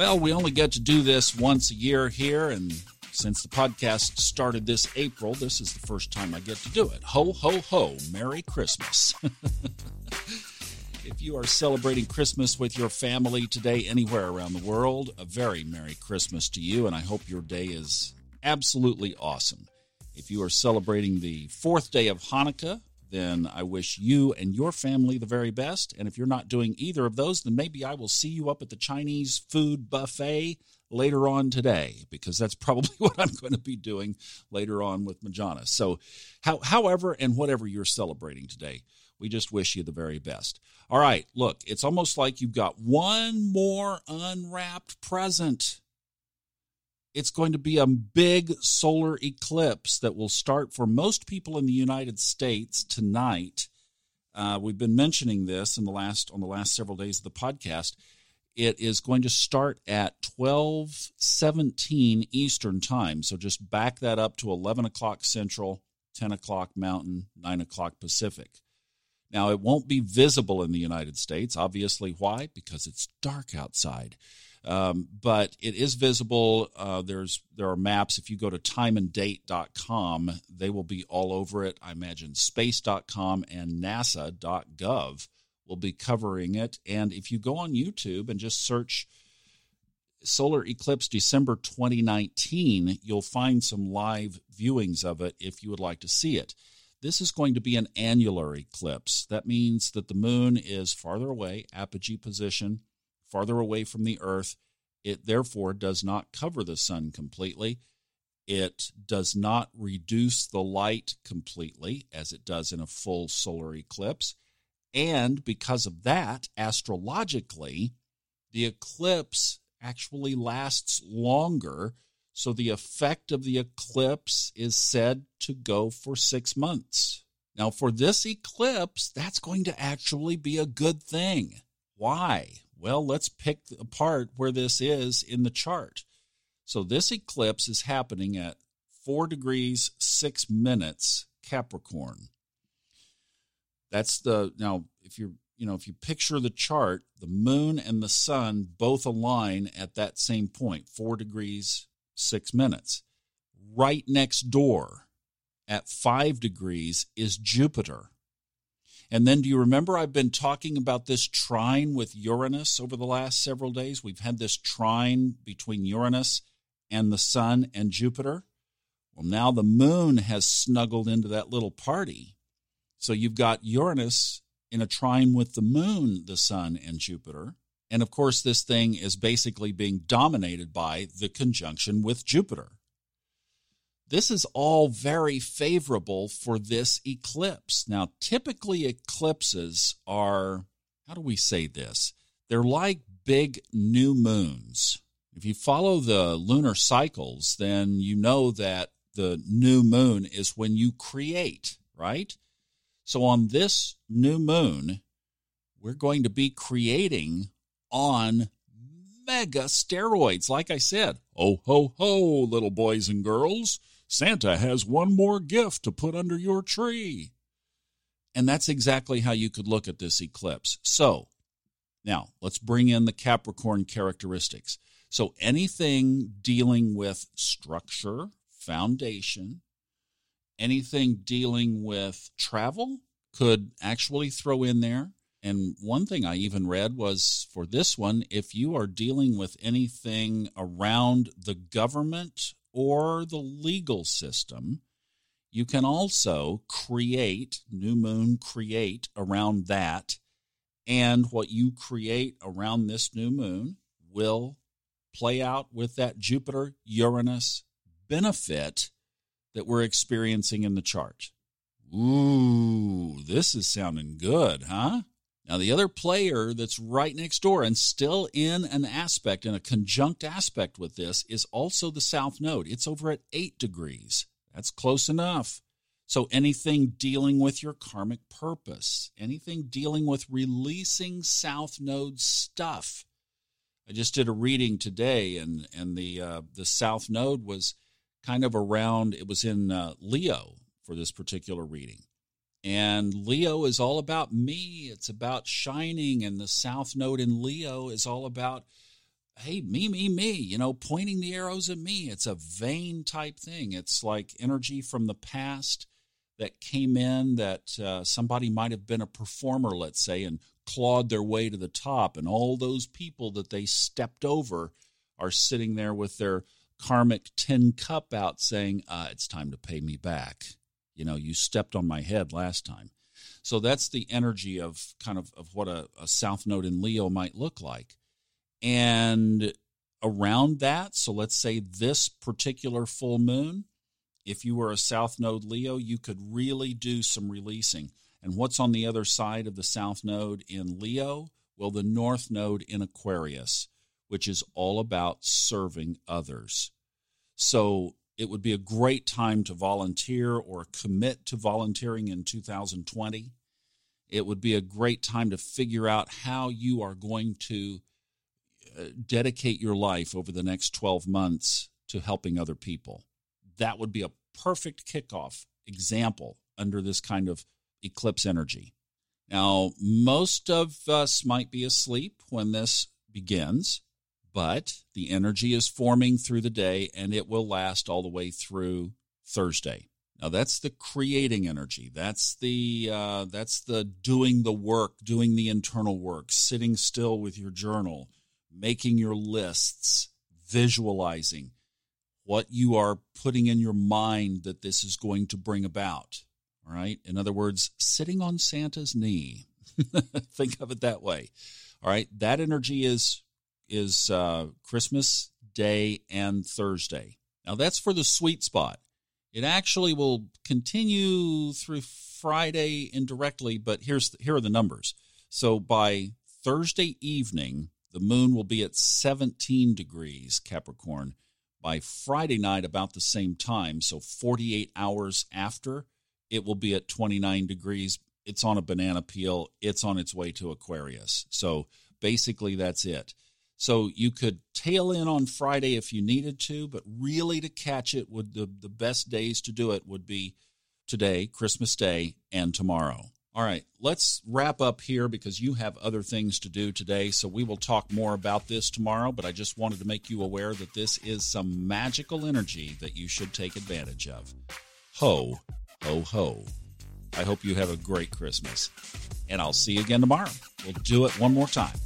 Well, we only get to do this once a year here, and since the podcast started this April, this is the first time I get to do it. Ho, ho, ho. Merry Christmas. if you are celebrating Christmas with your family today, anywhere around the world, a very Merry Christmas to you, and I hope your day is absolutely awesome. If you are celebrating the fourth day of Hanukkah, then I wish you and your family the very best. And if you're not doing either of those, then maybe I will see you up at the Chinese food buffet later on today, because that's probably what I'm going to be doing later on with Majana. So, how, however, and whatever you're celebrating today, we just wish you the very best. All right, look, it's almost like you've got one more unwrapped present it's going to be a big solar eclipse that will start for most people in the United States tonight. Uh, we've been mentioning this in the last on the last several days of the podcast. It is going to start at twelve seventeen Eastern time. So just back that up to eleven o'clock Central, ten o'clock Mountain, nine o'clock Pacific. Now it won't be visible in the United States. Obviously, why? Because it's dark outside. Um, but it is visible. Uh, there's there are maps. If you go to timeanddate.com, they will be all over it. I imagine space.com and nasa.gov will be covering it. And if you go on YouTube and just search solar eclipse December 2019, you'll find some live viewings of it if you would like to see it. This is going to be an annular eclipse. That means that the moon is farther away, apogee position, farther away from the earth. It therefore does not cover the sun completely. It does not reduce the light completely as it does in a full solar eclipse. And because of that, astrologically, the eclipse actually lasts longer. So the effect of the eclipse is said to go for six months. Now, for this eclipse, that's going to actually be a good thing. Why? Well, let's pick apart where this is in the chart. So this eclipse is happening at 4 degrees 6 minutes Capricorn. That's the now if you're you know if you picture the chart, the moon and the sun both align at that same point, 4 degrees 6 minutes. Right next door at 5 degrees is Jupiter. And then do you remember I've been talking about this trine with Uranus over the last several days? We've had this trine between Uranus and the sun and Jupiter. Well, now the moon has snuggled into that little party. So you've got Uranus in a trine with the moon, the sun, and Jupiter. And of course, this thing is basically being dominated by the conjunction with Jupiter. This is all very favorable for this eclipse. Now, typically, eclipses are, how do we say this? They're like big new moons. If you follow the lunar cycles, then you know that the new moon is when you create, right? So on this new moon, we're going to be creating on mega steroids. Like I said, oh, ho, ho, little boys and girls. Santa has one more gift to put under your tree. And that's exactly how you could look at this eclipse. So, now let's bring in the Capricorn characteristics. So, anything dealing with structure, foundation, anything dealing with travel could actually throw in there. And one thing I even read was for this one, if you are dealing with anything around the government or the legal system, you can also create, New Moon create around that. And what you create around this new moon will play out with that Jupiter Uranus benefit that we're experiencing in the chart. Ooh, this is sounding good, huh? Now, the other player that's right next door and still in an aspect, in a conjunct aspect with this, is also the south node. It's over at 8 degrees. That's close enough. So, anything dealing with your karmic purpose, anything dealing with releasing south node stuff. I just did a reading today, and, and the, uh, the south node was kind of around, it was in uh, Leo for this particular reading and Leo is all about me. It's about shining. And the South Node in Leo is all about hey, me, me, me, you know, pointing the arrows at me. It's a vain type thing. It's like energy from the past that came in that uh, somebody might have been a performer, let's say, and clawed their way to the top. And all those people that they stepped over are sitting there with their karmic tin cup out saying, uh, it's time to pay me back. You know, you stepped on my head last time. So that's the energy of kind of, of what a, a South Node in Leo might look like. And around that, so let's say this particular full moon, if you were a South Node Leo, you could really do some releasing. And what's on the other side of the South Node in Leo? Well, the North Node in Aquarius, which is all about serving others. So it would be a great time to volunteer or commit to volunteering in 2020. It would be a great time to figure out how you are going to uh, dedicate your life over the next 12 months to helping other people. That would be a perfect kickoff example under this kind of eclipse energy. Now, most of us might be asleep when this begins, but the energy is forming through the day and it will last all the way through Thursday. Now that's the creating energy. That's the uh, that's the doing the work, doing the internal work, sitting still with your journal, making your lists, visualizing what you are putting in your mind that this is going to bring about. All right. In other words, sitting on Santa's knee. Think of it that way. All right. That energy is is uh, Christmas Day and Thursday. Now that's for the sweet spot. It actually will continue through Friday indirectly, but here's here are the numbers. So by Thursday evening, the moon will be at 17 degrees Capricorn. By Friday night, about the same time, so 48 hours after, it will be at 29 degrees. It's on a banana peel. It's on its way to Aquarius. So basically, that's it. So you could tail in on Friday if you needed to, but really to catch it would the, the best days to do it would be today, Christmas Day, and tomorrow. All right, let's wrap up here because you have other things to do today. So we will talk more about this tomorrow, but I just wanted to make you aware that this is some magical energy that you should take advantage of. Ho, ho, ho. I hope you have a great Christmas. And I'll see you again tomorrow. We'll do it one more time.